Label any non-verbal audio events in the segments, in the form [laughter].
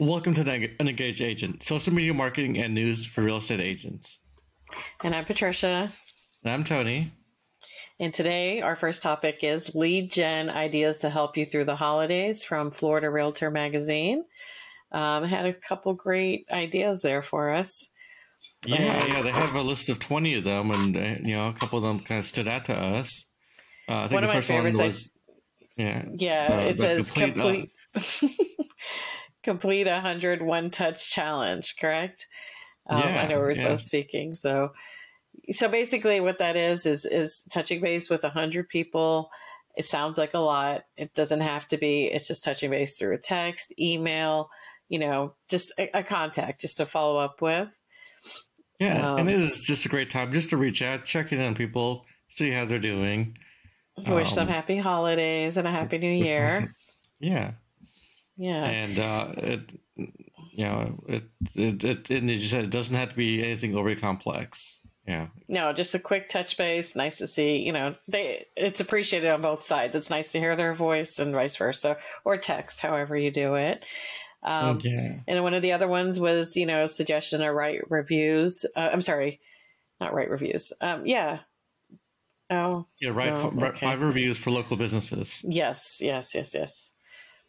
Welcome to an Engaged Agent, social media marketing and news for real estate agents. And I'm Patricia. And I'm Tony. And today, our first topic is lead gen ideas to help you through the holidays from Florida Realtor Magazine. Um, had a couple great ideas there for us. Yeah, yeah, they have a list of 20 of them, and, uh, you know, a couple of them kind of stood out to us. Uh, I think one the first one was. yeah, yeah uh, it says complete. complete [laughs] [laughs] complete a hundred one touch challenge, correct? Um, yeah, I know we're yeah. both speaking. So, so basically, what that is is is touching base with a hundred people. It sounds like a lot. It doesn't have to be. It's just touching base through a text, email, you know, just a, a contact, just to follow up with. Yeah, um, and it is just a great time just to reach out, check in on people, see how they're doing. Wish um, them happy holidays and a happy new year. Yeah. Yeah. And uh, it, you know, it, it, it, and as you said it doesn't have to be anything overly complex. Yeah. No, just a quick touch base. Nice to see. You know, they it's appreciated on both sides. It's nice to hear their voice and vice versa, or text, however you do it. Um, okay. And one of the other ones was, you know, suggestion to write reviews. Uh, I'm sorry, not write reviews. Um, yeah. Oh. Yeah, write, oh, f- okay. five reviews for local businesses. Yes, yes, yes, yes.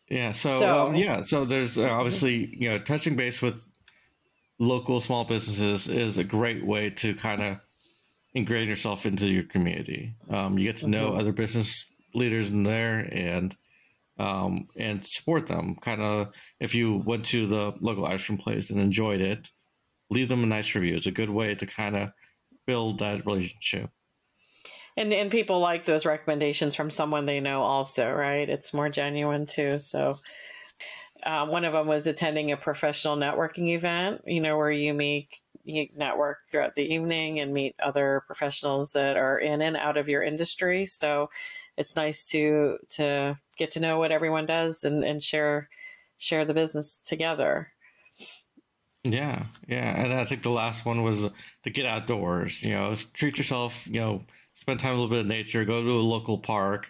Yeah. So, so um, yeah. So there's uh, obviously you know touching base with local small businesses is a great way to kind of ingrain yourself into your community. Um, you get to know mm-hmm. other business leaders in there and um, and support them. Kind of if you went to the local ice cream place and enjoyed it, leave them a nice review. It's a good way to kind of build that relationship and and people like those recommendations from someone they know also right? It's more genuine too. So um, one of them was attending a professional networking event you know where you meet you network throughout the evening and meet other professionals that are in and out of your industry. So it's nice to to get to know what everyone does and, and share share the business together. Yeah yeah. And i think the last one was to get outdoors you know treat yourself you know spend time a little bit in nature, go to a local park,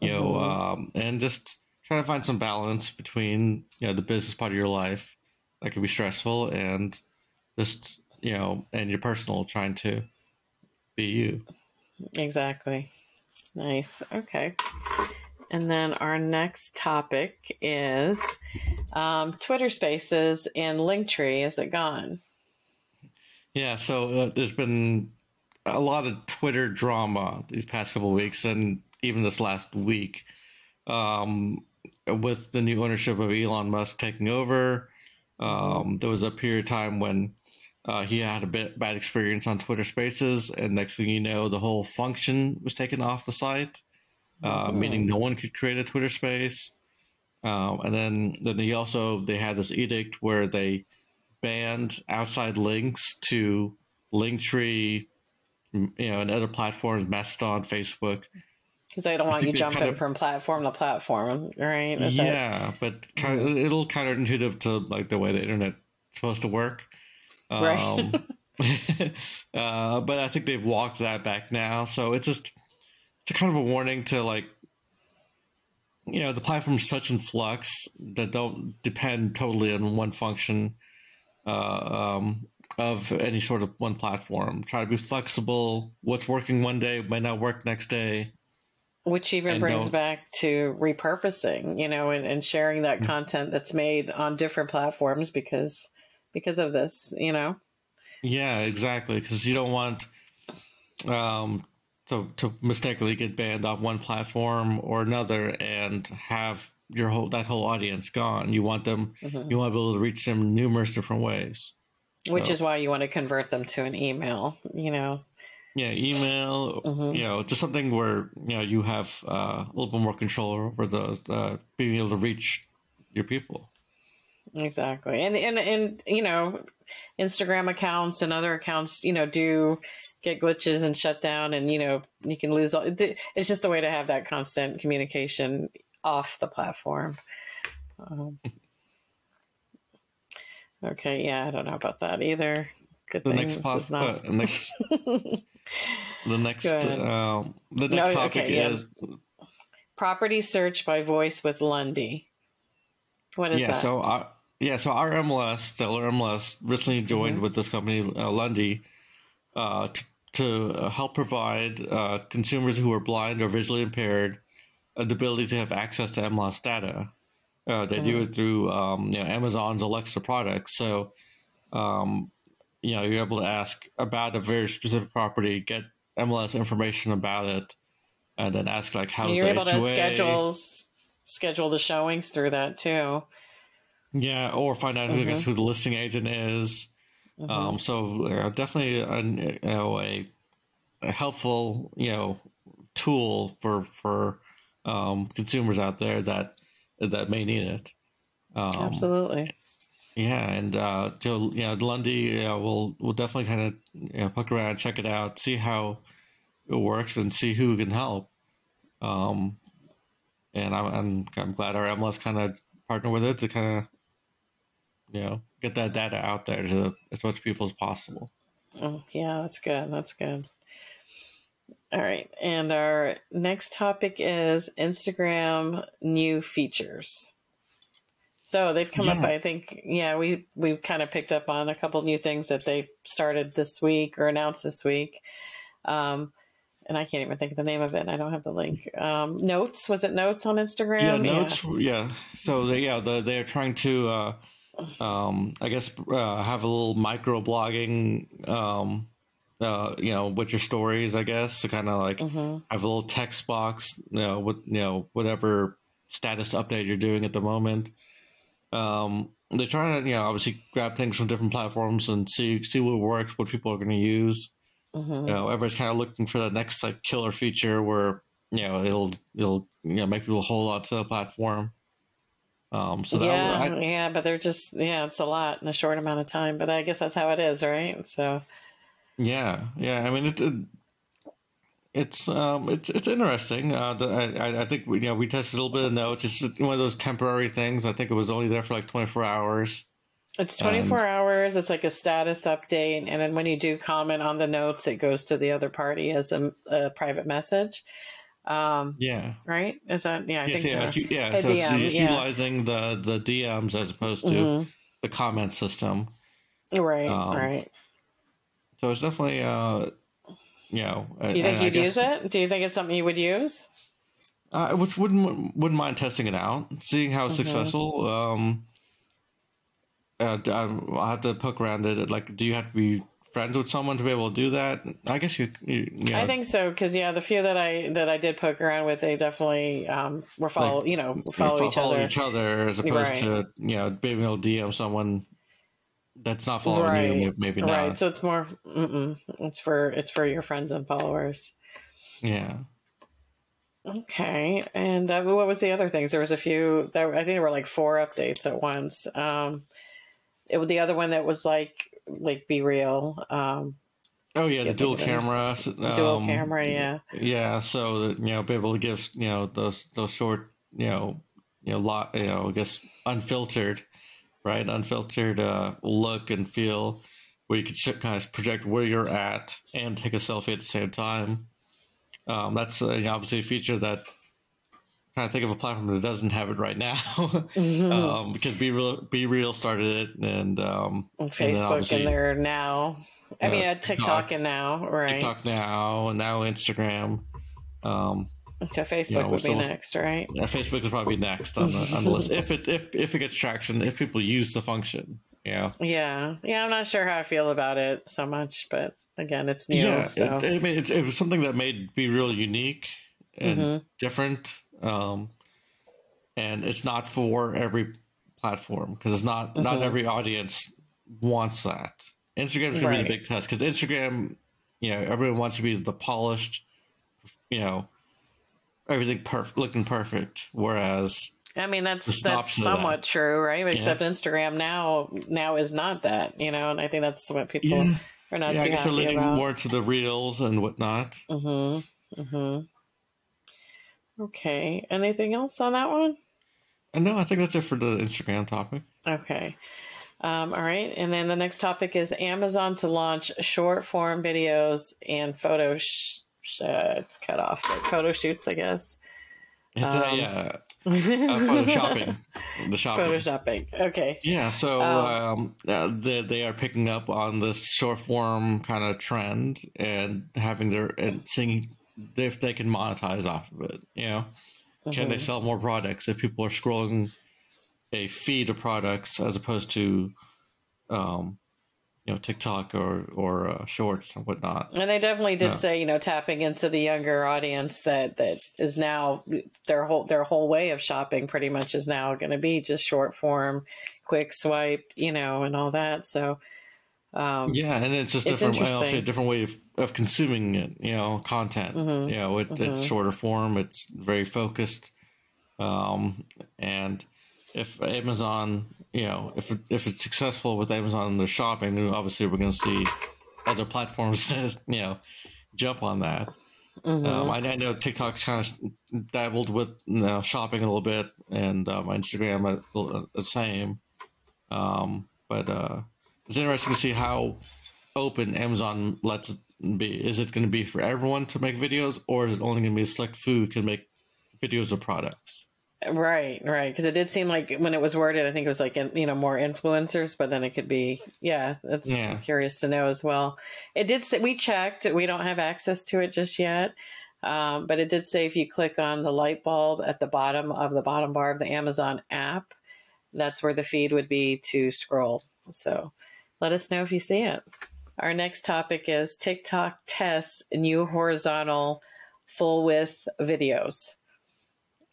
you know, mm-hmm. um, and just try to find some balance between you know the business part of your life that can be stressful and just you know and your personal trying to be you. Exactly. Nice. Okay. And then our next topic is um, Twitter Spaces and Linktree. Is it gone? Yeah. So uh, there's been a lot of Twitter drama these past couple weeks, and even this last week, um, with the new ownership of Elon Musk taking over. Um, there was a period of time when uh, he had a bit bad experience on Twitter Spaces, and next thing you know, the whole function was taken off the site, uh, mm-hmm. meaning no one could create a Twitter Space. Um, and then, then they also they had this edict where they banned outside links to Linktree, you know, and other platforms, Mastodon, Facebook. Because they don't want you jumping of, from platform to platform, right? Yeah, but kind of, it'll counterintuitive to like the way the internet's supposed to work. Right. Um, [laughs] [laughs] uh, but I think they've walked that back now, so it's just it's a kind of a warning to like you know the platform's such in flux that don't depend totally on one function uh, um, of any sort of one platform. Try to be flexible. What's working one day might not work next day. Which even brings back to repurposing, you know, and, and sharing that mm-hmm. content that's made on different platforms because because of this, you know. Yeah, exactly. Because you don't want um, to to mistakenly get banned off one platform or another and have your whole that whole audience gone. You want them. Mm-hmm. You want to be able to reach them numerous different ways. Which so. is why you want to convert them to an email, you know. Yeah, email, mm-hmm. you know, just something where, you know, you have uh, a little bit more control over the uh, being able to reach your people. Exactly. And and and you know, Instagram accounts and other accounts, you know, do get glitches and shut down and you know, you can lose all it's just a way to have that constant communication off the platform. Um, Okay, yeah, I don't know about that either. Good the next pos- not... uh, next the next [laughs] um, the next no, topic okay, is yeah. property search by voice with Lundy. What is yeah, that? so I yeah, so our MLS, Stellar MLS, recently joined Mm-hmm. with this company, uh, Lundy, uh, to, to help provide uh, consumers who are blind or visually impaired uh, the ability to have access to MLS data. Uh, they do Mm-hmm. it through um, you know Amazon's Alexa products. So, um, you know, you're able to ask about a very specific property, get MLS information about it, and then ask like how You're the able to HOA? schedule schedule the showings through that too. Yeah, or find out who, Mm-hmm. who the listing agent is. Um, so uh, definitely an, you know, a, a helpful you know tool for for um, consumers out there that that may need it. Um, Absolutely. Yeah, and uh, you know, Lundy, yeah, we'll we'll definitely kind of you know, poke around, check it out, see how it works, and see who can help. Um, and I'm I'm, I'm glad our MLS kind of partner with it to kind of you know get that data out there to as much people as possible. Oh, yeah, that's good. That's good. All right. And our next topic is Instagram new features. So they've come up, I think, yeah, we we've kind of picked up on a couple new things that they started this week or announced this week. Um, and I can't even think of the name of it. I don't have the link. Um, notes was it notes on Instagram? yeah, notes. Yeah. So they, yeah, the, they're trying to, uh, um, I guess, uh, have a little micro blogging, um, uh, you know, with your stories. I guess to kind of like Mhm. have a little text box, you know, with you know whatever status update you're doing at the moment. Um, they're trying to, you know, obviously grab things from different platforms and see see what works, what people are going to use. Mhm. You know, everybody's kind of looking for that next like killer feature where you know it'll it'll you know make people hold on to the platform. Um, so that yeah, I, yeah, but they're just yeah, it's a lot in a short amount of time. But I guess that's how it is, right? So yeah, yeah. I mean, it, it it's um it's it's interesting. Uh, the, I I think we, you know we tested a little bit of notes. It's just one of those temporary things. I think it was only there for like 24 hours. it's 24 And- hours. It's like a status update, and then when you do comment on the notes, it goes to the other party as a, a private message. Um, Yeah. right? Is that yeah? I Yes, think yeah, so. yeah. So it's DM, just yeah. utilizing the the DMs as opposed to Mhm. the comment system. Right, um, right. So it's definitely uh, you know. Do you think you'd use it? Do you think it's something you would use? Uh, which wouldn't wouldn't mind testing it out, seeing how it's Mm-hmm. successful. Um, uh, I'll have to poke around it. Like, do you have to be friends with someone to be able to do that? I guess you. you, you know, I think so because yeah, the few that I that I did poke around with, they definitely um, were follow Like, you know you follow fo- each other. each other as opposed Right. to you know being able to DM someone that's not following you, maybe not. right. So it's more. It's for it's for your friends and followers. Yeah. Okay, and uh, what was the other things? There was a few. There, I think there were like four updates at once. Um, it was the other one that was like like be real. Um, Oh yeah, the dual think of it. camera. s- dual um, camera, yeah. Yeah, so that you know, be able to give you know those those short you know you know lot you know I guess unfiltered, right? Unfiltered uh, look and feel, where you can kind of project where you're at and take a selfie at the same time. Um, that's uh, obviously a feature that trying to think of a platform that doesn't have it right now. [laughs] Mhm. um, because Be Real, Be Real started it, and um, And and Facebook obviously in there now. I mean, uh, TikTok, TikTok. and now, right? TikTok now, and now Instagram. Um, So Facebook Yeah, would be next, right? Yeah, Facebook is probably next on the, on the list if it if if it gets traction if people use the function. Yeah, Yeah, yeah. I'm not sure how I feel about it so much, but again, it's new. yeah. so It, I mean, it's, it was something that made be real unique and Mhm. different. Um, and it's not for every platform because it's not not Mhm. every audience wants that. Instagram's gonna be the big test because Instagram, you know, everyone wants to be the polished, you know, everything perfect, looking perfect. Whereas I mean, that's that's to that. somewhat true, right? Except Instagram now now is not that, you know, and I think that's what people Yeah. are not yeah, I too guess they're leaning about. more to the reels and whatnot. Mm-hmm. Mm-hmm. Okay. Anything else on that one? And no, I think that's it for the Instagram topic. Okay. Um, all right. And then the next topic is Amazon to launch short form videos and photo sh- uh, it's cut off, like photo shoots, I guess. Uh, Um, yeah, [laughs] uh, photoshopping. The shopping. Photoshopping. Okay. Yeah, so um, uh, they, they are picking up on this short form kind of trend and having their and seeing if they can monetize off of it. You know, can they sell more products if people are scrolling a feed of products as opposed to, um, you know, TikTok or or uh, Shorts and whatnot. And they definitely did Yeah. say, you know, tapping into the younger audience that that is now their whole their whole way of shopping pretty much is now going to be just short form, quick swipe, you know, and all that. So, um, Yeah, and it's just It's different. Also, a different way of, of consuming it. You know, content. Mhm. You know, it, it's Mhm. shorter form. It's very focused. Um, and if Amazon, you know, if if it's successful with Amazon and their shopping, then obviously we're going to see other platforms, [laughs] that, you know, jump on that. mhm. Um, I, I know TikTok's kind of dabbled with you know, shopping a little bit, and um, Instagram uh, the the same. Um, but uh, it's interesting to see how open Amazon lets it be. Is it going to be for everyone to make videos, or is it only going to be a select few can make videos of products? Right, right. Because it did seem like when it was worded, I think it was like you know more influencers, but then it could be yeah. That's Yeah. curious to know as well. It did say we checked. We don't have access to it just yet, um, but it did say if you click on the light bulb at the bottom of the bottom bar of the Amazon app, that's where the feed would be to scroll. So let us know if you see it. Our next topic is TikTok tests new horizontal full width videos.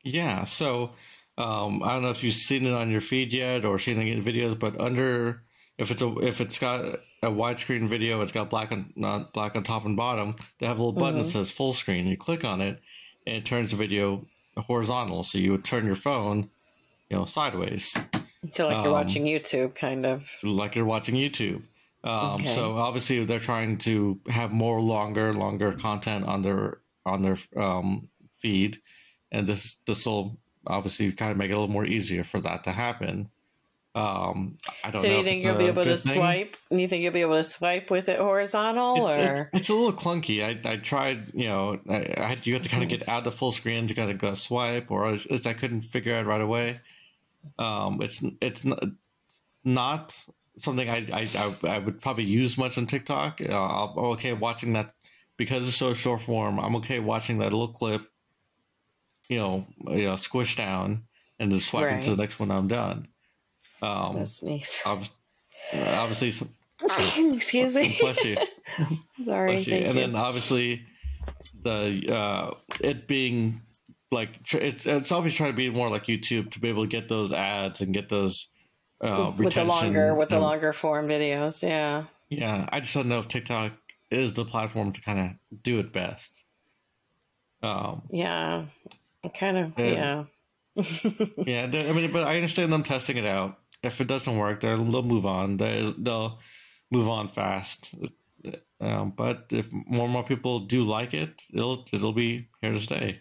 Yeah. So um, I don't know if you've seen it on your feed yet or seen it in videos, but under if it's a if it's got a widescreen video, it's got black on not black on top and bottom. They have a little button that says full screen. You click on it, and it turns the video horizontal. So you would turn your phone, you know, sideways, So like you're Um, watching YouTube, kind of. like you're watching YouTube. Um, Okay. So obviously they're trying to have more longer, longer content on their on their um, feed, and this this will obviously kind of make it a little more easier for that to happen. Um, I don't So know. you think you'll be able to thing. swipe? You think you'll be able to swipe with it horizontal, It's, it's, or it's a little clunky. I, I tried, you know, I, I had you have to kind of get out of full screen to kind of go swipe, or it's, I couldn't figure out right away. Um, it's it's not, it's not something I, I I I would probably use much on TikTok. Uh, I'm okay watching that because it's so short form. I'm okay watching that little clip, you know, you know, squish down and just swipe Right. the next one. I'm done. Um, that's nice. obvi- obviously, some- [coughs] Excuse me. bless you. [laughs] Sorry. Bless you. and you. then obviously the uh it being like tr- it's, it's obviously trying to be more like youtube to be able to get those ads and get those uh with the longer with the and- longer form videos, yeah. yeah i just don't know if tiktok is the platform to kind of do it best um Yeah. Kind of, Yeah. yeah. [laughs] i mean but i understand them testing it out if it doesn't work they'll, move on they, they'll move on fast um, but if more and more people do like it it'll it'll be here to stay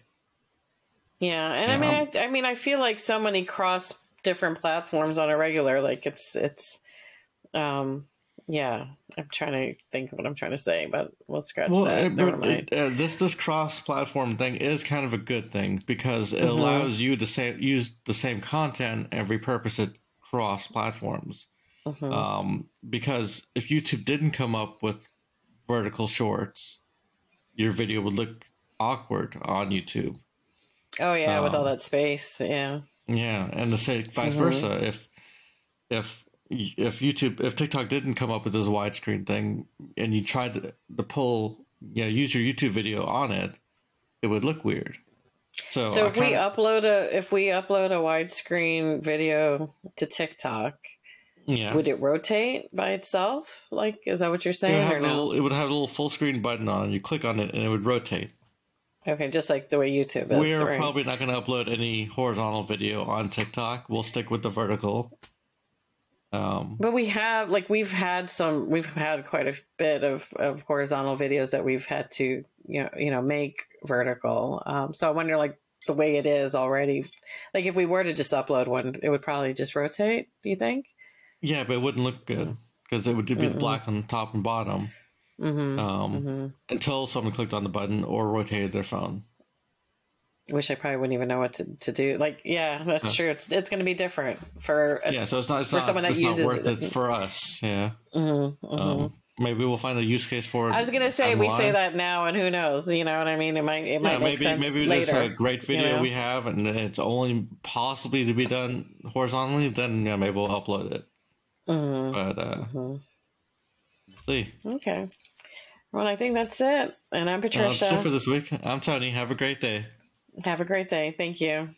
Yeah, and I mean, I, I mean, I feel like so many cross different platforms on a regular. Like it's it's, um, yeah. I'm trying to think of what I'm trying to say, but we'll scratch Well, that. Never mind. uh, this this cross-platform thing is kind of a good thing because it Mhm. allows you to say, use the same content and repurpose it cross platforms. Mhm. Um, because if YouTube didn't come up with vertical shorts, your video would look awkward on YouTube. oh yeah, with all um, that space. Yeah. Yeah, and to say vice Mhm. versa, if if if YouTube if TikTok didn't come up with this widescreen thing and you tried to, to pull you know use your YouTube video on it, it would look weird. So, So if we kinda- upload a if we upload a widescreen video to TikTok, yeah, would it rotate by itself? Like, is that what you're it would, saying, or no? little, it would have a little full screen button on, it. you click on it, and it would rotate. Okay, just like the way YouTube is. We're right? probably not going to upload any horizontal video on TikTok. We'll stick with the vertical. Um, But we have like we've had some we've had quite a bit of, of horizontal videos that we've had to you know you know make vertical. Um, so I wonder like the way it is already. Like if we were to just upload one, it would probably just rotate. Do you think? yeah, but it wouldn't look good because it would be Mm-mm. black on the top and bottom. Mm-hmm. Um, mm-hmm. until someone clicked on the button or rotated their phone. Wish I probably wouldn't even know what to, to do. Like, yeah, that's Huh. true. It's it's going to be different for a, yeah, so it's not it's for not, someone that it's uses not worth it. for us. Yeah. Mhm, mhm. Um, maybe we'll find a use case for it. I was gonna say down the we say that now, and who knows? You know what I mean? It might it might Yeah, make maybe sense maybe later. there's a great video know? we have, and it's only possibly to be done horizontally. Then yeah, maybe we'll upload it. Mhm, But uh, mhm. see, Okay. Well, I think that's it. And I'm uh, that's Patricia. it for this week. I'm Tony. Have a great day. Have a great day. Thank you.